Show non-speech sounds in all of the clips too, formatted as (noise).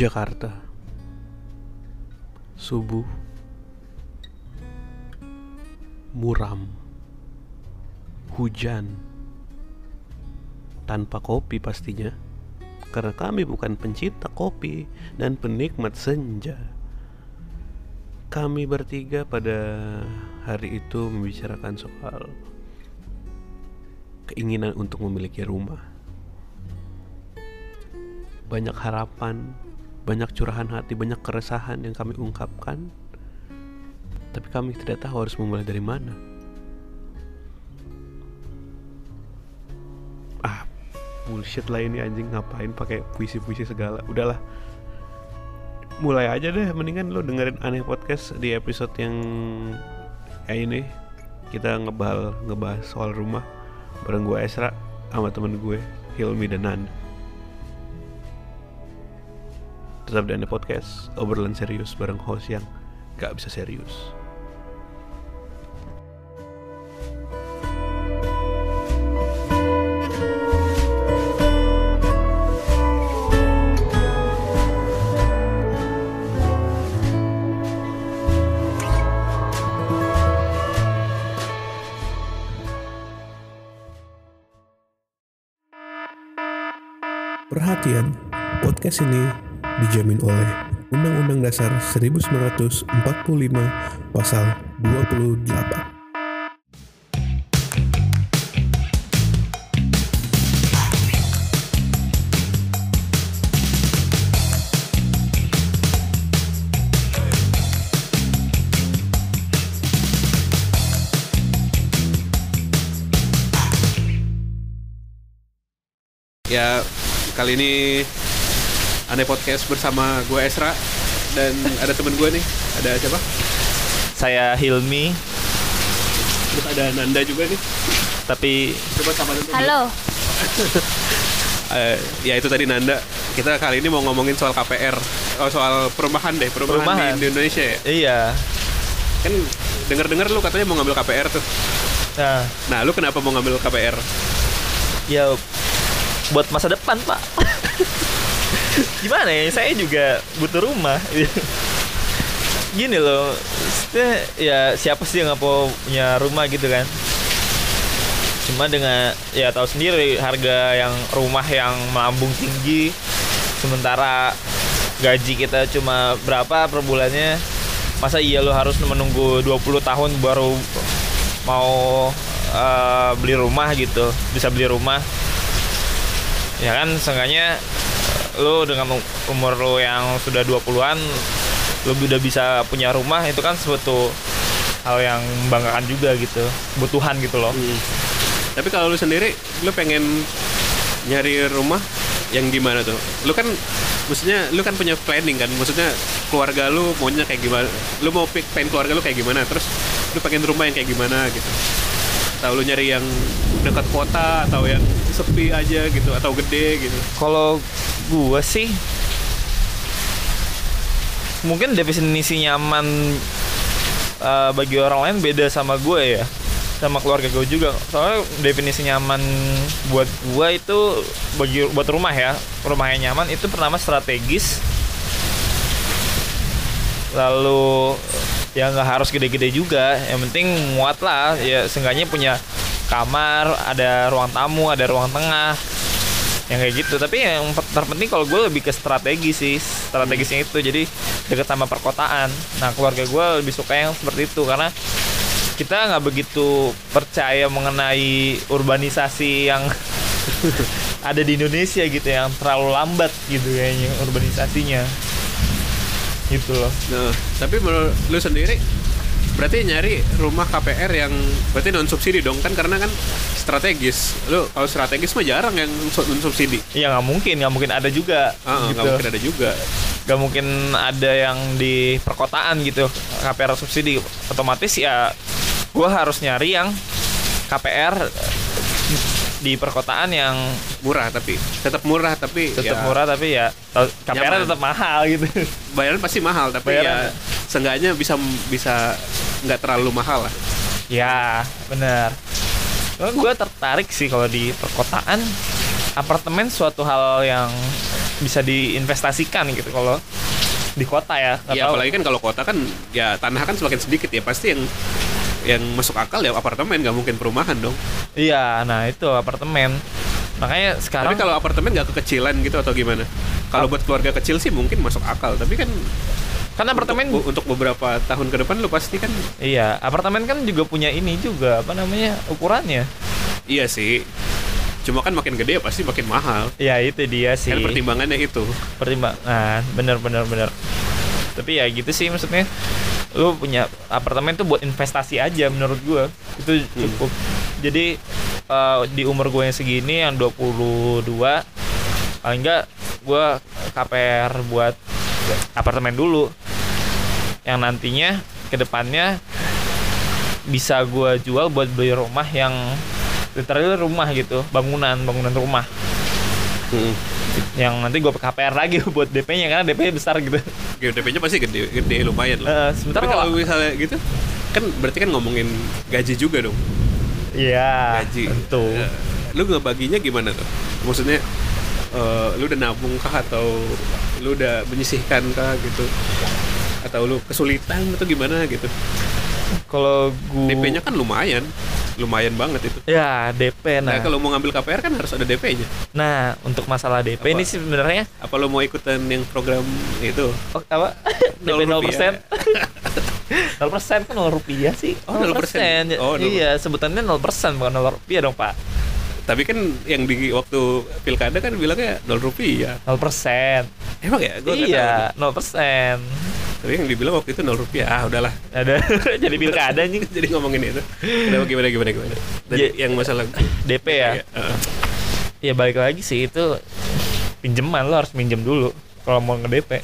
Jakarta. Subuh. Muram. Hujan. Tanpa kopi pastinya. Karena kami bukan pencinta kopi Dan penikmat senja. Kami bertiga pada hari itu membicarakan soal Keinginan untuk memiliki rumah. Banyak harapan, banyak curahan hati, banyak keresahan yang kami ungkapkan. Tapi kami tidak tahu harus memulai dari mana. Ah, bullshit lah ini anjing ngapain pakai puisi-puisi segala. Udahlah. Mulai aja deh, mendingan lo dengerin aneh podcast di episode yang kayak ini. Kita ngebahas ngebahas soal rumah bareng gue Esra sama temen gue Hilmi dan Nanda. Tetap di Podcast, obrolan serius bareng host yang gak bisa serius. Perhatian, podcast ini dijamin oleh Undang-Undang Dasar 1945 Pasal 28. Ya, kali ini Aneh Podcast bersama gue Esra dan ada temen gue nih, ada siapa? Saya Hilmi, Terus ada Nanda juga nih. tapi Coba sama Nanda. Halo, (laughs) Eh, ya itu tadi Nanda. Kita kali ini mau ngomongin soal KPR, oh, soal perumahan deh, perumahan, Perumahan. Di, di Indonesia ya. iya. Kan denger-dengar lu katanya mau ngambil KPR tuh. Nah, Nah, lu kenapa mau ngambil KPR? ya buat masa depan, Pak. (laughs) Gimana ya? Saya juga butuh rumah. Gini loh, ya siapa sih yang nggak punya rumah gitu kan? Cuma dengan ya tahu sendiri harga yang rumah yang melambung tinggi, sementara gaji kita cuma berapa per bulannya? Masa iya lo harus menunggu 20 tahun baru mau eh, beli rumah gitu, bisa beli rumah? Ya kan, seenggaknya lo dengan um- umur lo yang sudah 20-an lo udah bisa punya rumah itu kan suatu hal yang membanggakan juga gitu, kebutuhan gitu loh. Tapi kalau lu sendiri, lu pengen nyari rumah yang gimana tuh? Lu kan maksudnya lu kan punya planning kan? Maksudnya keluarga lu maunya kayak gimana? Lu mau pick pengen keluarga lu kayak gimana? Terus lu pengen rumah yang kayak gimana gitu? Atau lu nyari yang dekat kota atau yang sepi aja gitu atau gede gitu? Kalau gua sih. Mungkin definisi nyaman eh, bagi orang lain beda sama gue ya sama keluarga gue juga. Soalnya definisi nyaman buat gua itu bagi buat rumah ya rumah yang nyaman itu pertama strategis. Lalu ya nggak harus gede-gede juga. Yang penting muat lah ya seenggaknya punya kamar ada ruang tamu ada ruang tengah yang kayak gitu. Tapi yang terpenting kalau gue lebih ke strategi sih. Strategisnya itu jadi deket sama perkotaan. Nah keluarga gue lebih suka yang seperti itu karena kita nggak begitu percaya mengenai urbanisasi yang (laughs) ada di Indonesia gitu yang terlalu lambat gitu kayaknya urbanisasinya. Gitu loh. Nah, tapi menurut lu sendiri berarti nyari rumah KPR yang berarti non subsidi dong kan karena kan strategis. Lu kalau strategis mah jarang yang non subsidi. ya nggak mungkin nggak mungkin ada juga Ah, nggak gitu mungkin ada juga. nggak mungkin ada yang di perkotaan gitu KPR subsidi otomatis ya gue harus nyari yang KPR di perkotaan yang Murah tapi tetap murah tapi tetap ya, murah tapi ya KPR tetap mahal gitu Bayaran pasti mahal tapi Bayaran. ya seenggaknya bisa bisa nggak terlalu mahal lah. ya bener gue tertarik sih kalau di perkotaan apartemen suatu hal yang bisa diinvestasikan gitu kalau di kota ya. Ya tahu. apalagi kan kalau kota kan ya tanah kan semakin sedikit ya pasti yang yang masuk akal ya apartemen nggak mungkin perumahan dong. Iya, nah itu apartemen. Makanya sekarang Tapi kalau apartemen nggak kekecilan gitu atau gimana? Kalau buat keluarga kecil sih mungkin masuk akal, tapi kan kan apartemen untuk, untuk beberapa tahun ke depan lu pasti kan iya, apartemen kan juga punya ini juga apa namanya? ukurannya. iya sih. Cuma kan makin gede ya pasti makin mahal. Ya itu dia sih. Kan pertimbangannya itu. pertimbang nah bener bener bener tapi ya gitu sih maksudnya lu punya apartemen tuh buat investasi aja menurut gua itu cukup jadi eh, di umur gue yang segini yang 22 paling enggak gua KPR buat apartemen dulu yang nantinya ke depannya bisa gua jual buat beli rumah yang literally rumah gitu bangunan bangunan rumah Hmm. yang nanti gue KPR lagi (laughs) buat DP-nya karena DP besar gitu. GDP-nya pasti gede, gede lumayan lah. sebentar Tapi kalau- misalnya gitu, kan berarti kan ngomongin gaji juga dong. Iya, gaji. tentu. Ya, lu ngebaginya gimana tuh? Maksudnya eh, lu udah nabung kah atau lu udah menyisihkan kah gitu? Atau lu kesulitan atau gimana gitu? Kalau gue DP-nya kan lumayan. Lumayan banget itu. ya DP Nah, nah. kalau mau ngambil KPR kan harus ada DP-nya. Nah, untuk masalah DP Apa? ini sih sebenarnya Apa lu mau ikutan yang program itu? oh, apa? DP (laughs) 0%. Nol rupiah. 0% (laughs) kan 0 rupiah sih. Oh, 0%. Oh, 0%. Iya, sebutannya 0% bukan 0 rupiah dong, Pak. Tapi kan yang di waktu pilkada kan bilangnya 0 rupiah. 0%. Emang ya? Gua iya, 0%. Tapi yang dibilang waktu itu 0 rupiah. Ah, udahlah. Ada (laughs) jadi pilkada anjing. (laughs) Jadi ngomongin itu. Kenapa gimana gimana gimana? Tadi Ya. yang masalah DP ya. Heeh. Ya balik lagi sih itu pinjaman lo harus minjem dulu kalau mau nge-DP.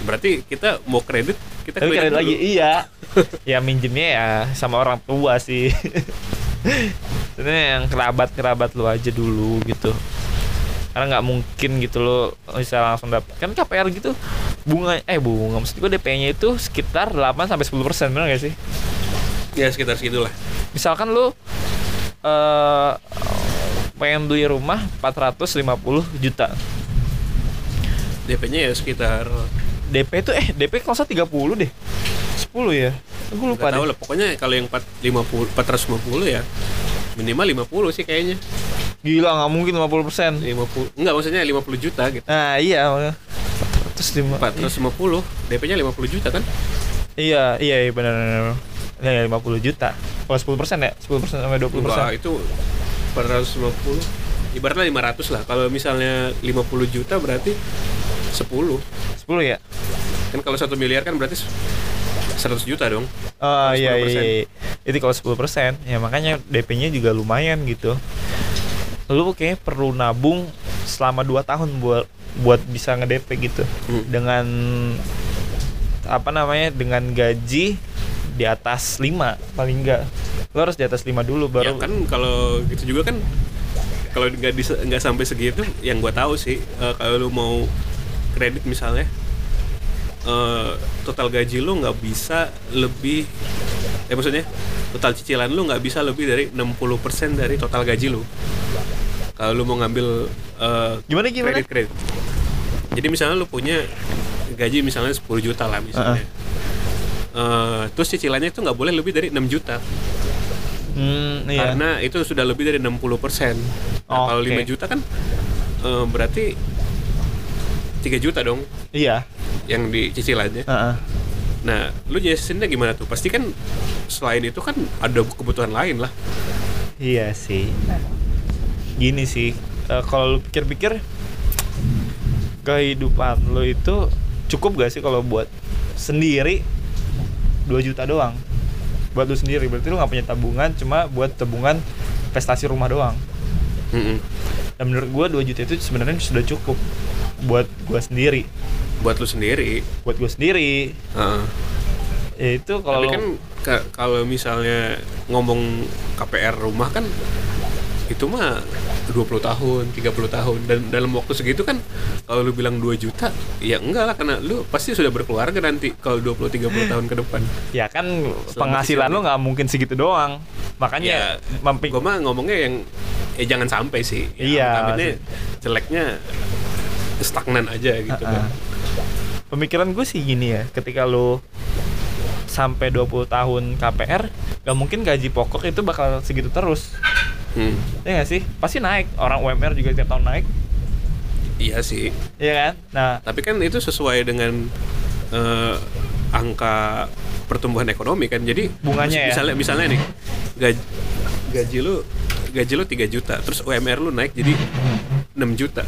Berarti kita mau kredit, kita Tapi kredit dulu. lagi iya. (laughs) ya minjemnya ya sama orang tua sih. Sebenarnya yang kerabat-kerabat lu aja dulu gitu. Karena nggak mungkin gitu lo bisa langsung dapat. Kan KPR gitu bunga eh bunga maksud gue DP-nya itu sekitar 8 sampai 10% persen benar gak sih? Ya sekitar segitulah. Misalkan lu eh pengen beli rumah 450 juta. DP-nya ya sekitar DP itu eh DP kalau nggak salah 30 deh. 10 ya. Gue lupa nggak tahu lah. Pokoknya kalau yang 450 450 ya minimal 50 sih kayaknya. Gila nggak mungkin 50 persen. 50 enggak maksudnya 50 juta gitu. Nah iya makanya. 405 450 DP-nya 50 juta kan? Iya iya iya benar benar. Ya, 50 juta. Kalau 10 persen ya 10 persen sampai 20 persen. Enggak, itu 450 ibaratnya 500 lah. Kalau misalnya 50 juta berarti 10. 10 ya? Kan kalau 1 miliar kan berarti 100 juta dong. Oh iya iya. 10%. iya. Itu kalau 10 persen ya makanya DP-nya juga lumayan gitu. Lu kayak perlu nabung selama 2 tahun buat buat bisa nge-DP gitu. Hmm. Dengan apa namanya? Dengan gaji di atas 5 paling enggak. Lo harus di atas 5 dulu Ya baru kan kalau gitu juga kan kalau nggak nggak sampai segitu yang gua tahu sih eh, kalau lu mau kredit misalnya eh, total gaji lu nggak bisa lebih ya maksudnya total cicilan lu nggak bisa lebih dari 60% dari total gaji lu kalau lu mau ngambil eh, Gimana gimana? kredit kredit jadi misalnya lu punya gaji misalnya 10 juta lah misalnya Eh, terus cicilannya itu nggak boleh lebih dari 6 juta Hmm, iya. karena itu sudah lebih dari 60 persen. Nah, kalau Oke. 5 juta kan eh, berarti 3 juta dong Iya. yang di cicilannya. Heeh. Nah, lu jelasinnya gimana tuh? Pasti kan selain itu kan ada kebutuhan lain lah. Iya sih. Gini sih, eh, kalau lu pikir-pikir kehidupan lo itu cukup gak sih kalau buat sendiri 2 juta doang buat lu sendiri berarti lu nggak punya tabungan cuma buat tabungan investasi rumah doang Mm-mm. dan menurut gua 2 juta itu sebenarnya sudah cukup buat gua sendiri Buat lu sendiri. buat gua sendiri Heeh. ya itu kalau kan ka- kalau misalnya ngomong KPR rumah kan itu mah 20 tahun, 30 tahun dan dalam waktu segitu kan kalau lu bilang 2 juta ya enggak lah karena lu pasti sudah berkeluarga nanti kalau 20 30 tahun ke depan. ya kan penghasilan cicilan. lu nggak mungkin segitu doang makanya Ya, mempi- Gue mah ngomongnya yang eh jangan sampai sih Ya, Iya, jeleknya stagnan aja gitu kan Uh-uh. Pemikiran gue sih gini ya, ketika lo sampai 20 tahun KPR, gak mungkin gaji pokok itu bakal segitu terus. Hmm, Ya gak sih? Pasti naik. Orang UMR juga tiap tahun naik, iya sih. Iya kan? Nah, tapi kan itu sesuai dengan eh, angka pertumbuhan ekonomi kan. Jadi Bunganya ya? misalnya misalnya nih gaji gaji lu gaji lu 3 juta terus UMR lu naik jadi 6 juta.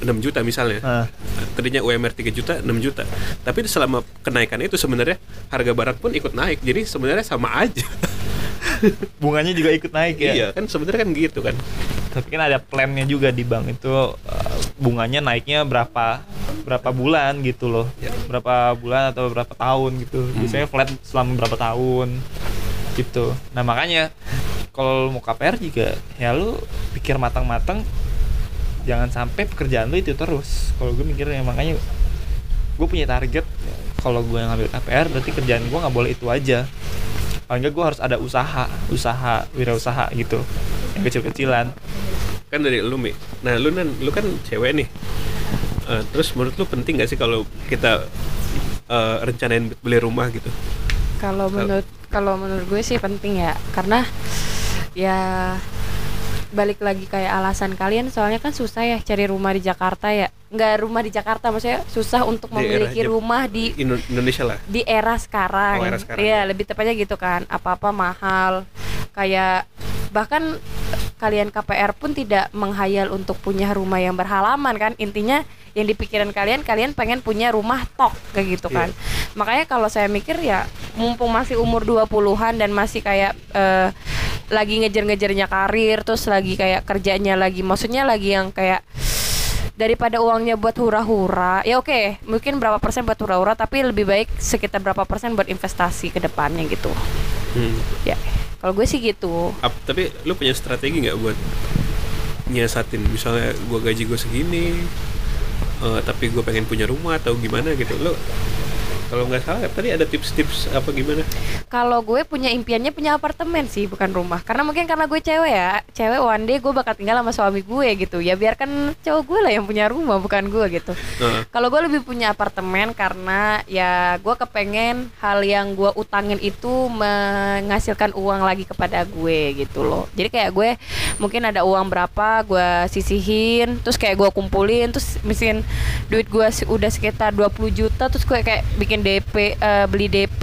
6 juta misalnya. Nah, tadinya UMR 3 juta 6 juta. Tapi selama kenaikan itu sebenarnya harga barang pun ikut naik. Jadi sebenarnya sama aja (laughs) (laughs) bunganya juga ikut naik ya. iya kan sebenarnya kan gitu kan Tapi kan ada plannya juga di bank itu uh, bunganya naiknya berapa berapa bulan gitu loh. Ya. Berapa bulan atau berapa tahun gitu. Biasanya flat selama berapa tahun gitu. Nah, makanya kalau mau KPR juga ya lu pikir matang-matang jangan sampai pekerjaan lu itu terus. Kalau gue mikirnya makanya gue punya target kalau gue yang ngambil KPR berarti kerjaan gue nggak boleh itu aja paling nggak gue harus ada usaha usaha wirausaha gitu. Yang kecil-kecilan. Kan dari lu mi. Nah lu kan lu kan cewek nih. Eh, terus menurut lu penting gak sih kalau kita eh, rencanain beli rumah gitu? Kalau menurut kalau menurut gue sih penting ya. Karena ya balik lagi kayak alasan kalian soalnya kan susah ya cari rumah di Jakarta ya nggak rumah di Jakarta maksudnya susah untuk Di era memiliki Jep- rumah di Indo- Indonesia lah di era sekarang. Oh, era sekarang, Iya, ya. lebih tepatnya gitu kan. Apa-apa mahal. Kayak bahkan kalian KPR pun tidak menghayal untuk punya rumah yang berhalaman kan. Intinya yang di pikiran kalian kalian pengen punya rumah tok kayak gitu kan. Makanya kalau saya mikir ya mumpung masih umur 20-an dan masih kayak eh, lagi ngejar-ngejarnya karir terus lagi kayak kerjanya lagi maksudnya lagi yang kayak daripada uangnya buat hura-hura ya oke mungkin berapa persen buat hura-hura tapi lebih baik sekitar berapa persen buat investasi ke depannya gitu. Hmm. ya kalau gue sih gitu. Ap- tapi lu punya strategi nggak buat nyiasatin? Misalnya gua gaji gue segini eh, tapi gue pengen punya rumah atau gimana gitu lu kalau nggak salah tadi ada tips-tips apa gimana? Kalau gue punya impiannya punya apartemen sih bukan rumah. Karena mungkin karena gue cewek ya cewek one day gue bakal tinggal sama suami gue gitu. Ya biarkan cowok gue lah yang punya rumah bukan gue gitu. Nah, Kalau gue lebih punya apartemen karena ya gue kepengen hal yang gue utangin itu menghasilkan uang lagi kepada gue gitu loh. Jadi kayak gue mungkin ada uang berapa gue sisihin, terus kayak gue kumpulin, terus mesin duit gue udah sekitar 20 juta, terus gue kayak bikin DP eh, beli DP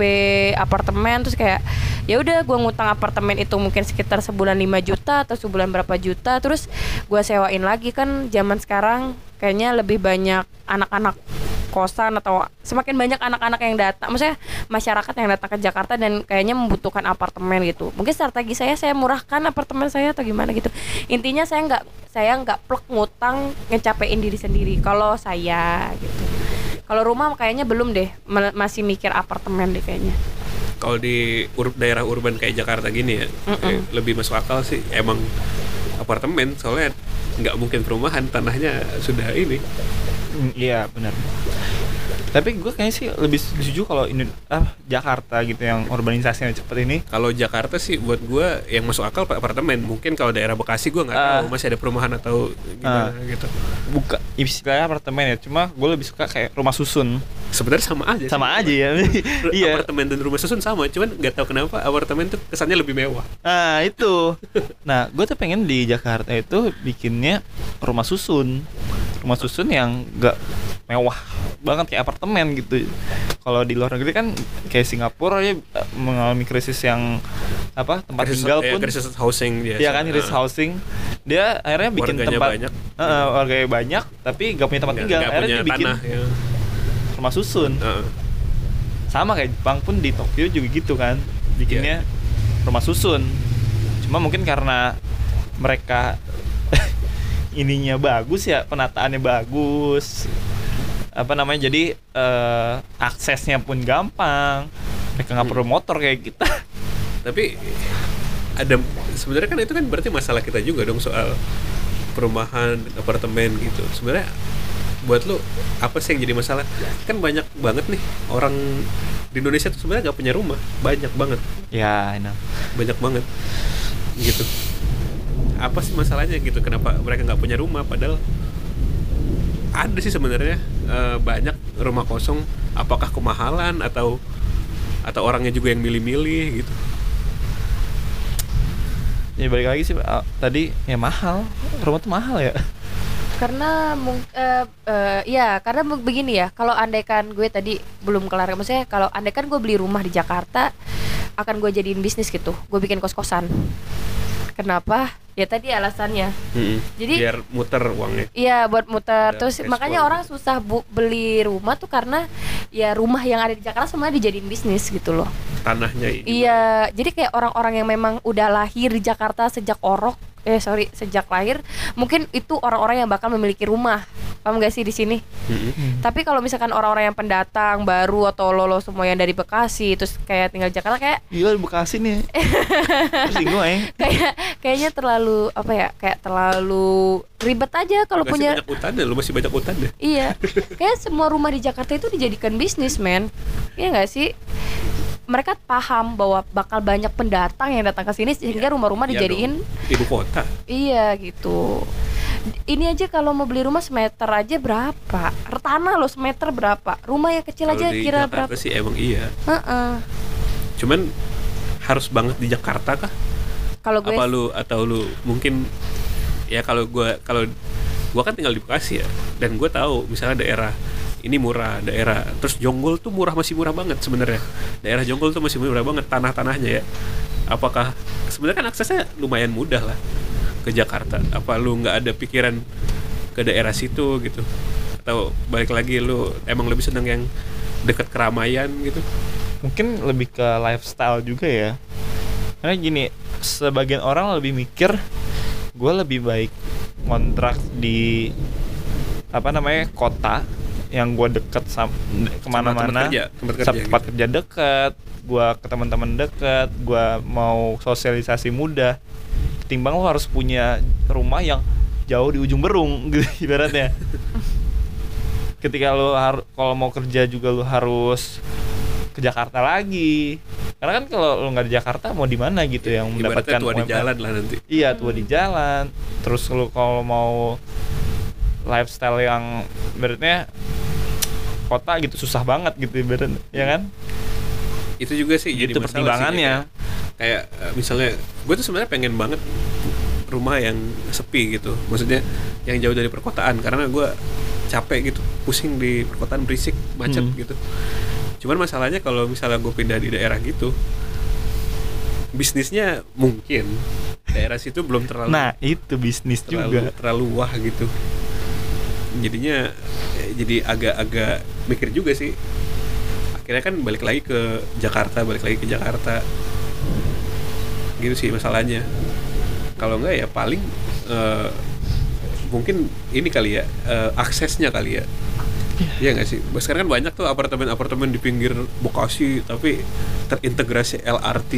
apartemen, terus kayak ya udah gue ngutang apartemen itu mungkin sekitar sebulan 5 juta atau sebulan berapa juta, terus gue sewain lagi kan zaman sekarang kayaknya lebih banyak anak-anak kosan atau semakin banyak anak-anak yang datang, maksudnya masyarakat yang datang ke Jakarta dan kayaknya membutuhkan apartemen gitu. Mungkin strategi saya saya murahkan apartemen saya atau gimana gitu. Intinya saya nggak saya nggak plek ngutang ngecapein diri sendiri. Kalau saya gitu. Kalau rumah kayaknya belum deh, masih mikir apartemen deh kayaknya. kalau di ur- daerah urban kayak Jakarta gini ya kayak lebih masuk akal sih emang apartemen soalnya nggak mungkin perumahan tanahnya sudah ini Mm, Iya benar. Tapi gue kayaknya sih lebih setuju kalau ini ah Jakarta gitu yang urbanisasinya cepet ini. kalau Jakarta sih buat gua yang masuk akal apartemen mungkin kalau daerah Bekasi gua nggak Ah. tahu masih ada perumahan atau gimana gitu Buka istilahnya apartemen ya, cuma gue lebih suka kayak rumah susun. Sebenarnya sama aja sih. Sama aja ya. (laughs) iya. apartemen dan rumah susun sama cuman nggak tahu kenapa apartemen tuh kesannya lebih mewah (laughs) Nah itu. Nah gue tuh pengen di Jakarta itu bikinnya rumah susun. Rumah susun yang gak mewah banget kayak apartemen gitu. Kalau di luar negeri kan kayak Singapura ya mengalami krisis yang apa tempat Krisis- tinggal ya, pun krisis housing dia Iya kan krisis Ah. housing. Dia akhirnya bikin Warganya tempat banyak. Heeh, warganya banyak tapi gak punya tempat Nggak- tinggal. nggak Akhirnya punya dia bikin tanah ya. Rumah susun. Heeh. Sama kayak Jepang pun di Tokyo juga gitu kan. Bikinnya rumah susun. Cuma mungkin karena mereka (laughs) ininya bagus ya, penataannya bagus. Apa namanya? Jadi eh, aksesnya pun gampang. Mereka nggak Hmm. perlu motor kayak kita. tapi ada sebenarnya kan itu kan berarti masalah kita juga dong soal perumahan apartemen gitu sebenarnya buat lu apa sih yang jadi masalah? Kan banyak banget nih orang di Indonesia tuh sebenarnya nggak punya rumah. Banyak banget. Ya, enak. banyak banget. Gitu. Apa sih masalahnya gitu? Kenapa mereka nggak punya rumah? Padahal ada sih sebenarnya eh, banyak rumah kosong. Apakah kemahalan atau atau orangnya juga yang milih-milih gitu? Ya balik lagi sih ah, tadi ya mahal. Rumah tuh mahal ya karena mung eh, eh, ya karena begini ya kalau andaikan gue tadi belum kelar maksudnya kalau andaikan gue beli rumah di Jakarta akan gue jadiin bisnis gitu gue bikin kos kosan kenapa? Ya tadi alasannya. Jadi- biar muter uangnya. Iya buat muter. Ada terus makanya flow. orang susah bu beli rumah tuh karena ya rumah yang ada di Jakarta semuanya dijadiin bisnis gitu loh. tanahnya ini. Iya, jadi kayak orang-orang yang memang udah lahir di Jakarta sejak orok eh sorry sejak lahir mungkin itu orang-orang yang bakal memiliki rumah paham gak sih di sini Mm-mm. tapi kalau misalkan orang-orang yang pendatang baru atau lolo semua yang dari Bekasi terus kayak tinggal di Jakarta kayak gila di Bekasi nih (laughs) pusing gue eh kayak kayaknya terlalu apa ya kayak terlalu ribet aja kalau punya banyak hutan deh, lu masih banyak hutan deh. Iya, kayak semua rumah di Jakarta itu dijadikan bisnis, men. Iya nggak sih? Mereka paham bahwa bakal banyak pendatang yang datang ke sini sehingga rumah-rumah Iya dijadiin dong. ibu kota. iya gitu. Ini aja kalau mau beli rumah semeter aja berapa? Tanah loh semeter berapa? Rumah yang kecil Kalau aja di kira Jakarta berapa? sih emang iya. Heeh. Cuman harus banget di Jakarta kah? Kalau gue Apa lu atau lu mungkin ya kalau gua kalau gua kan tinggal di Bekasi ya dan gue tahu misalnya daerah ini murah daerah. Terus Jonggol tuh murah masih murah banget sebenarnya. Daerah Jonggol tuh masih murah banget tanah-tanahnya ya. Apakah sebenarnya kan aksesnya lumayan mudah lah ke Jakarta. Apa lu nggak ada pikiran ke daerah situ gitu? Atau balik lagi lu emang lebih seneng yang deket keramaian gitu? Mungkin lebih ke lifestyle juga ya. Karena gini sebagian orang lebih mikir gue lebih baik kontrak di apa namanya kota yang gue deket sam ke mana-mana. Tempat kerja, tempat kerja gitu. kerja deket gue ke teman-teman deket gue mau sosialisasi mudah timbang lo harus punya rumah yang jauh di ujung berung (laughs) gitu ibaratnya. Ketika lo harus kalau mau kerja juga lo harus ke Jakarta lagi. Karena kan kalau lo nggak di Jakarta mau di mana gitu yang ibaratnya mendapatkan tua di jalan lah nanti. Iya tua di jalan. Terus lo kalau mau lifestyle yang ibaratnya kota gitu susah banget gitu ibaratnya ya kan? Itu juga sih jadi itu masalah sih, pertimbangannya. kayak, kayak eh, misalnya gue tuh sebenarnya pengen banget rumah yang sepi gitu. Maksudnya yang jauh dari perkotaan karena gue capek gitu pusing di perkotaan berisik macet Hmm. gitu. Cuman masalahnya kalau misalnya gue pindah di daerah gitu bisnisnya mungkin daerah situ belum terlalu nah itu bisnis terlalu juga. terlalu wah gitu jadinya eh, jadi agak-agak mikir juga sih. Akhirnya kan balik lagi ke Jakarta balik lagi ke Jakarta. Gitu sih masalahnya. Kalau enggak ya paling eh, mungkin ini kali ya eh, aksesnya kali ya. Iya. Nggak sih? Sekarang kan banyak tuh apartemen-apartemen di pinggir Bekasi tapi terintegrasi LRT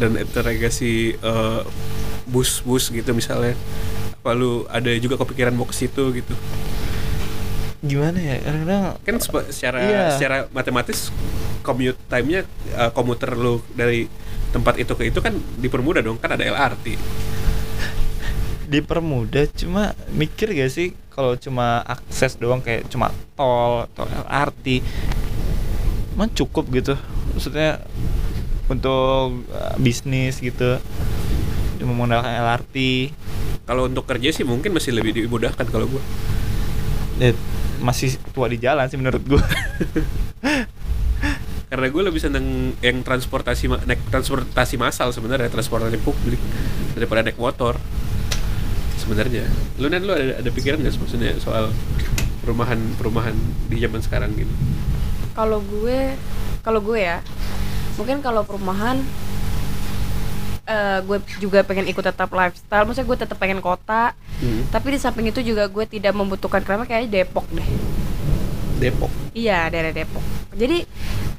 dan terintegrasi eh, bus-bus gitu misalnya. Apa lu ada juga kepikiran mau ke situ gitu? gimana ya kadang Kan secara Iya. secara matematis commute time-nya eh, komuter lu dari tempat itu ke itu kan dipermudah dong kan ada LRT. dipermudah cuma mikir gak sih kalau cuma akses doang kayak cuma tol atau LRT emang cukup gitu maksudnya untuk uh, bisnis gitu cuma menggunakan LRT Kalau untuk kerja sih mungkin masih lebih dimudahkan kalau gua. eh, masih tua di jalan sih menurut gua. (laughs) Karena gue lebih seneng yang transportasi naik transportasi massal sebenarnya transportasi publik daripada naik motor. Sebenarnya. Lu nan lu ada, ada pikiran nggak maksudnya soal perumahan perumahan di zaman sekarang gitu kalau gue kalau gue ya mungkin kalau perumahan eh, gue juga pengen ikut tetap lifestyle. Maksudnya gue tetap pengen kota. Hmm. tapi di samping itu juga gue tidak membutuhkan karena kayaknya Depok deh. Depok? Iya daerah Depok. Jadi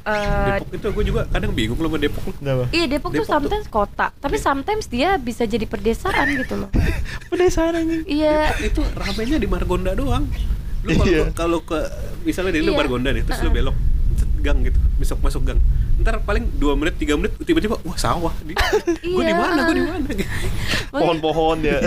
eh, Depok itu gue juga kadang bingung loh sama Depok kenapa? Iya Depok, Depok tuh tuh- sometimes kota. Tapi sometimes dia bisa jadi perdesaan gitu loh. (laughs) Pedesaan anjing. Iya. Itu ramenya di Margonda doang. Lu kalau Iya. kalau ke misalnya dari lu Iya. Margonda nih terus lu belok gang gitu besok masuk gang. Ntar paling dua menit tiga menit tiba-tiba wah sawah di (laughs) gue di Iya. mana gue di mana? Pohon-pohon ya.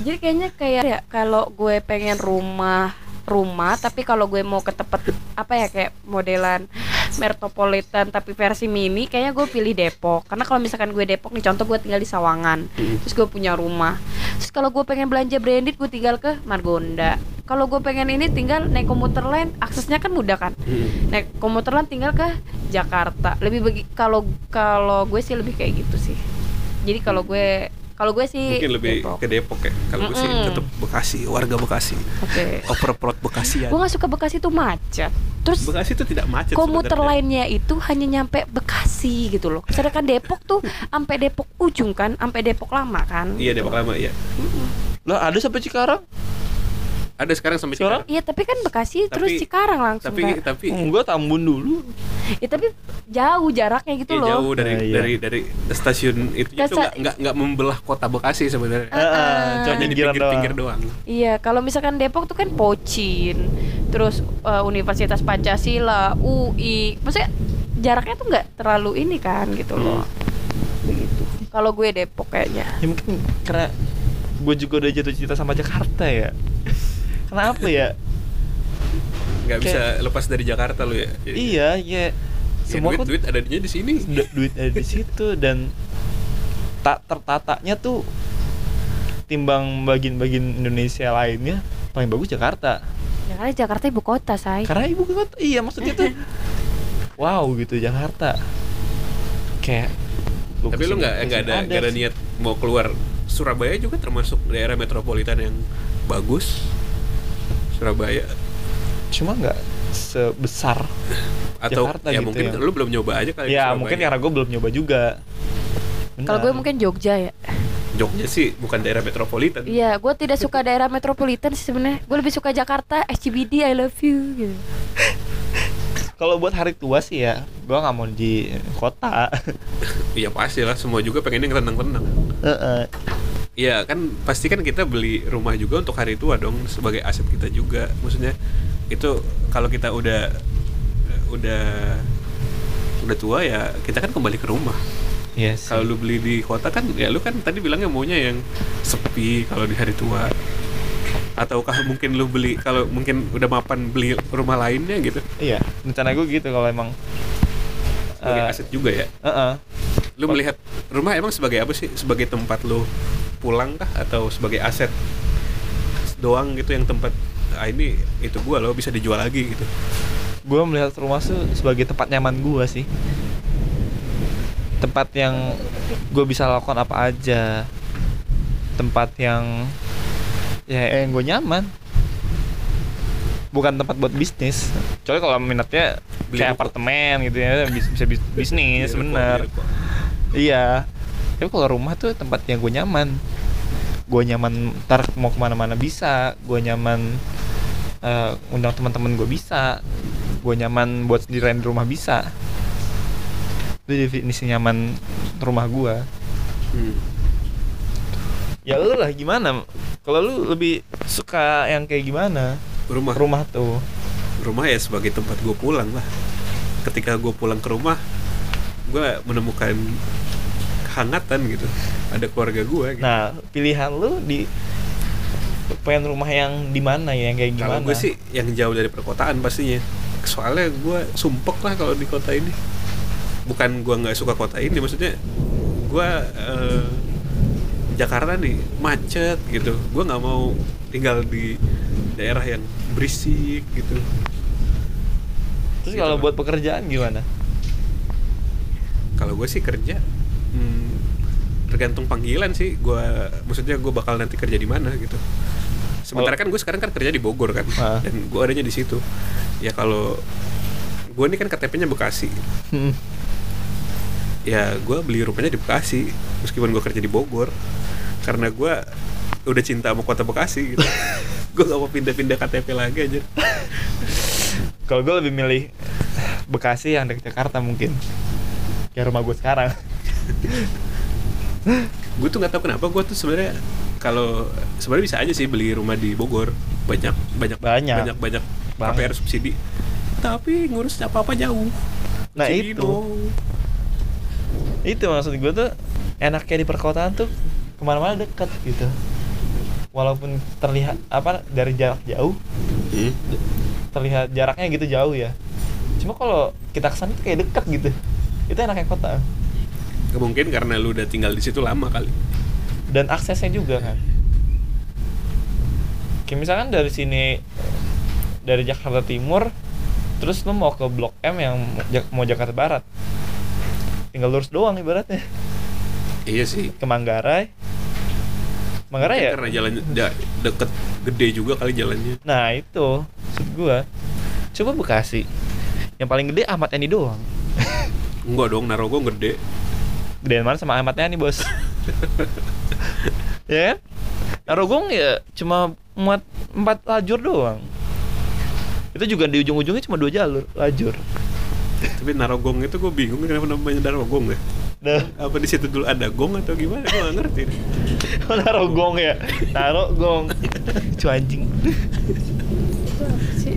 Jadi kayaknya kayak ya kalau gue pengen rumah rumah tapi kalau gue mau ke tempat apa ya kayak modelan metropolitan tapi versi mini kayaknya gue pilih Depok. Karena kalau misalkan gue Depok nih contoh gue tinggal di Sawangan. Terus gue punya rumah. Terus kalau gue pengen belanja branded gue tinggal ke Margonda. Kalau gue pengen ini tinggal naik komuter lain aksesnya kan mudah kan? Naik komuter lain tinggal ke Jakarta. Lebih bagi kalau kalau gue sih lebih kayak gitu sih. Jadi kalau gue kalau gue sih mungkin lebih Depok. ke Depok ya kalau gue sih tetap Bekasi warga Bekasi Oke. overprot Bekasi ya Gue gak suka Bekasi tuh macet. Terus Bekasi itu tidak macet komuter lainnya itu hanya nyampe Bekasi gitu loh. Sedangkan Depok tuh sampai Depok ujung kan, sampai Depok lama kan. iya Depok lama iya lah ada sampai Cikarang ada sekarang sampai Sekarang? Cikarang Iya tapi kan Bekasi terus Tapi- Cikarang langsung tapi Kak. tapi enggak Tambun dulu Ya, tapi jauh jaraknya gitu ya, loh. jauh dari Nah, iya. dari dari stasiun itu sa- nggak nggak nggak membelah kota Bekasi sebenarnya Ah, Heeh, ah. cuma hanya di pinggir-pinggir doang. doang Iya, kalau misalkan Depok tuh kan Pocin, terus eh, Universitas Pancasila, UI, maksudnya jaraknya tuh nggak terlalu ini kan gitu loh. Begitu. Kalau gue Depok kayaknya. ya mungkin karena gue juga udah jatuh cinta sama Jakarta ya kenapa ya? Nggak bisa Kayak- lepas dari Jakarta lu ya? Jadi, iya. Ya ya, semua duit kok duit adanya di sini. Du- duit ada di situ dan tak tertatanya tuh timbang bagian-bagian Indonesia lainnya paling bagus Jakarta. Ya karena Jakarta ibu kota, say. karena ibu kota iya maksudnya tuh (laughs) wow gitu Jakarta. Kayak tapi lu nggak nggak ada nggak ada niat mau keluar Surabaya juga termasuk daerah metropolitan yang bagus Surabaya cuma nggak sebesar atau Jakarta ya gitu mungkin ya. lu belum nyoba aja kali ya Surabaya. mungkin karena gue belum nyoba juga Kalau gue mungkin Jogja ya. Jogja sih bukan daerah metropolitan Iya, gue tidak suka daerah metropolitan sih sebenarnya. Gue lebih suka Jakarta, SCBD, I love you gitu. (laughs) kalau buat hari tua sih ya gue nggak mau di kota (laughs) iya pasti lah semua juga pengen yang tenang-tenang Heeh. Iya kan pasti kan kita beli rumah juga untuk hari tua dong sebagai aset kita juga. Maksudnya itu kalau kita udah udah udah tua ya kita kan kembali ke rumah. Iya sih. kalau lu beli di kota kan ya lu kan tadi bilangnya maunya yang sepi kalau di hari tua. Ataukah mungkin lu beli kalau mungkin udah mapan beli rumah lainnya gitu? Iya, rencana gue gitu kalau emang sebagai eh, aset juga ya? Heeh. lu melihat rumah emang sebagai apa sih? Sebagai tempat lu pulang kah? Atau sebagai aset doang gitu yang tempat ah ini itu gua loh bisa dijual lagi gitu. Gue melihat rumah tuh sebagai tempat nyaman gue sih. Tempat yang gue bisa lakukan apa aja. Tempat yang ya yang gue nyaman. Bukan tempat buat bisnis. Kecuali kalau minatnya Beli kayak apartemen gitu ya bis- bisa bis- bisnis bener. iya tapi kalau rumah tuh tempat yang gue nyaman. Gue nyaman ntar mau ke mana-mana bisa. Gue nyaman eh, undang teman-teman gue bisa. Gue nyaman buat sendirian di rumah bisa. Itu definisi nyaman rumah gue Hmm. ya lu lah gimana? Kalau lu lebih suka yang kayak gimana? Rumah. Rumah tuh. Rumah ya sebagai tempat gua pulang lah. Ketika gua pulang ke rumah gua menemukan kehangatan gitu. Ada keluarga gua gitu. nah pilihan lu di pengen rumah yang di mana ya yang kayak gimana? kalau gue sih yang jauh dari perkotaan pastinya. Soalnya gua sumpek lah kalau di kota ini. Bukan gua nggak suka kota ini maksudnya gua eh, Jakarta nih macet gitu. Gua nggak mau tinggal di daerah yang berisik gitu. Terus gitu. kalau buat pekerjaan gimana? Kalau gue sih kerja hmm, tergantung panggilan sih gua maksudnya gue bakal nanti kerja di mana gitu sementara kan gue sekarang kan kerja di Bogor kan Ah. dan gue adanya di situ ya kalau gue ini kan KTP-nya Bekasi Hmm. ya gue beli rumahnya di Bekasi meskipun gue kerja di Bogor karena gue udah cinta sama kota Bekasi gitu (laughs) gue gak mau pindah-pindah KTP lagi aja Kalau gue lebih milih Bekasi yang dekat Jakarta mungkin. Kayak rumah gue sekarang. Gue tuh nggak tahu kenapa gue tuh sebenarnya kalau sebenarnya bisa aja sih beli rumah di Bogor banyak banyak Banyak. banyak banyak Banget. KPR subsidi tapi ngurus apa apa jauh Nah Cibinong. itu, itu maksud gue tuh enaknya di perkotaan tuh ke mana-mana deket gitu. Walaupun terlihat apa dari jarak jauh, Hmm. terlihat jaraknya gitu jauh ya. Cuma kalau kita ke sana tuh kayak deket gitu. Itu enaknya kota. Mungkin karena lu udah tinggal di situ lama kali. Dan aksesnya juga kan. Kayak misalkan dari sini dari Jakarta Timur, terus lu mau ke Blok M yang mau Jakarta Barat. Tinggal lurus doang ibaratnya. Iya sih. Ke Manggarai. Manggarai ya? Karena jalan da- deket gede juga kali jalannya. Nah itu maksud gua Coba Bekasi Yang paling gede Ahmad Yani doang Enggak dong, Narogong gede. Gedean mana sama Ahmad Yani bos (laughs) Ya kan? Narogong ya cuma muat empat lajur doang Itu juga di ujung-ujungnya cuma dua jalur lajur Tapi Narogong itu gue bingung kenapa namanya Narogong ya. Nah, Apa di situ dulu ada gong atau gimana? Gue gak ngerti. deh. (laughs) Narogong ya Narogong Cu anjing Itu apa sih?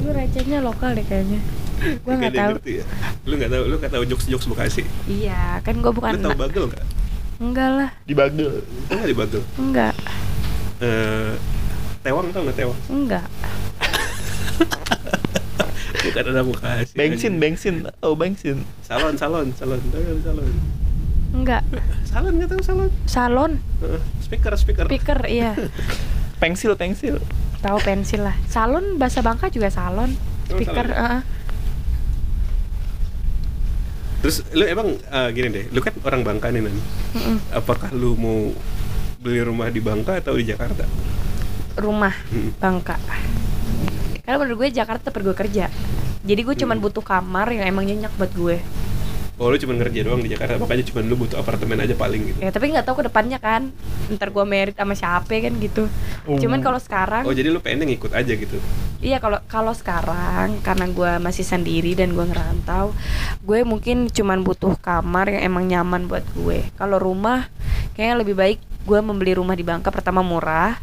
Lu recehnya lokal deh kayaknya. (laughs) Kayak nggak tahu. ngerti ya. Lu nggak tahu, lu nggak tahu jokes jokes Bekasi. Iya, kan gua bukan Lu tahu bagel nggak? Enggak lah, Di Bagel Tahu nggak di bagel? enggak. Eh, tewang tau nggak tewang? Enggak. (laughs) Bukan ada Bekasi. Bensin, anjing. bensin Oh bensin Salon, salon, salon. Salon? Enggak. (laughs) Salon nggak tahu salon? Salon, Heeh, speaker, speaker. speaker, iya. Pensil, pensil Tahu pensil lah. Salon bahasa Bangka juga salon. Oh, Speaker, salon. heeh. Terus lu emang eh, gini deh, lu kan orang Bangka nih nan. Mm-mm. Apakah lu mau beli rumah di Bangka atau di Jakarta? Rumah Hmm. Bangka. Karena menurut gue Jakarta tempat gue kerja. Jadi gue cuman Hmm. butuh kamar yang emang nyenyak buat gue. Oh lu cuma kerja doang di Jakarta, makanya cuma lu butuh apartemen aja paling gitu. Ya tapi nggak tahu ke depannya kan. Ntar gue merit sama siapa kan gitu. Cuman kalau sekarang Oh jadi lu pengen ngikut aja gitu? Iya kalau kalau sekarang karena gue masih sendiri dan gue ngerantau, gue mungkin cuman butuh kamar yang emang nyaman buat gue. Kalau rumah, kayaknya lebih baik gue membeli rumah di Bangka pertama murah,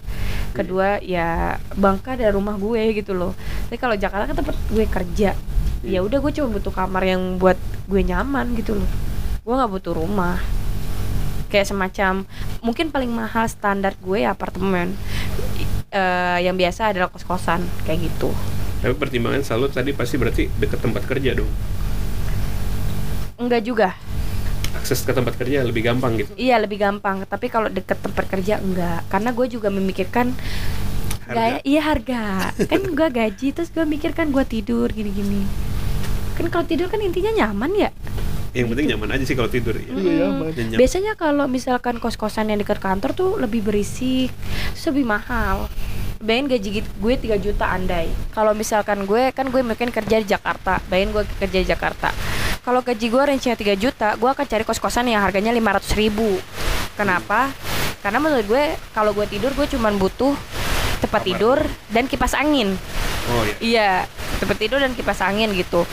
kedua ya Bangka ada rumah gue gitu loh. Tapi kalau Jakarta kan tempat gue kerja, ya udah gue cuma butuh kamar yang buat gue nyaman gitu loh. Gue nggak butuh rumah. Kayak semacam mungkin paling mahal standar gue ya apartemen. Eh, yang biasa adalah kos-kosan kayak gitu. Tapi pertimbangan selalu tadi pasti berarti deket tempat kerja dong. Enggak juga. Akses ke tempat kerja lebih gampang gitu. Iya lebih gampang. Tapi kalau deket tempat kerja enggak. Karena gue juga memikirkan Harga. gaya iya harga. kan gue gaji terus gue mikirkan gue tidur gini-gini. Kan kalau tidur kan intinya nyaman ya. Yang penting nyaman aja sih kalau tidur. Ya. Iya, nyaman. Nyenyak. Biasanya kalau misalkan kos-kosan yang dekat kantor tuh lebih berisik, terus lebih mahal. Bayangin gaji gue 3 juta andai. Kalau misalkan gue kan gue mungkin kerja di Jakarta, bayangin gue kerja di Jakarta. Kalau gaji gue range-nya 3 juta, gue akan cari kos-kosan yang harganya 500 ribu. Kenapa? Karena menurut gue kalau gue tidur gue cuman butuh tempat tidur dan kipas angin. Oh iya. Iya, tempat tidur dan kipas angin gitu.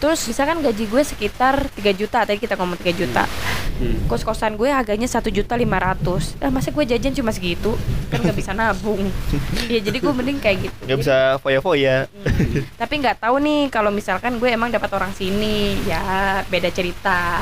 Terus misalkan gaji gue sekitar 3 juta, tadi kita ngomong 3 juta. Hmm. Kos-kosan gue harganya satu juta lima ratus. Eh masa gue jajan cuma segitu? Kan nggak bisa nabung. (laughs) Iya jadi gue mending kayak gitu. Nggak bisa foya-foya Hmm. Tapi nggak tahu nih kalau misalkan gue emang dapat orang sini, ya beda cerita.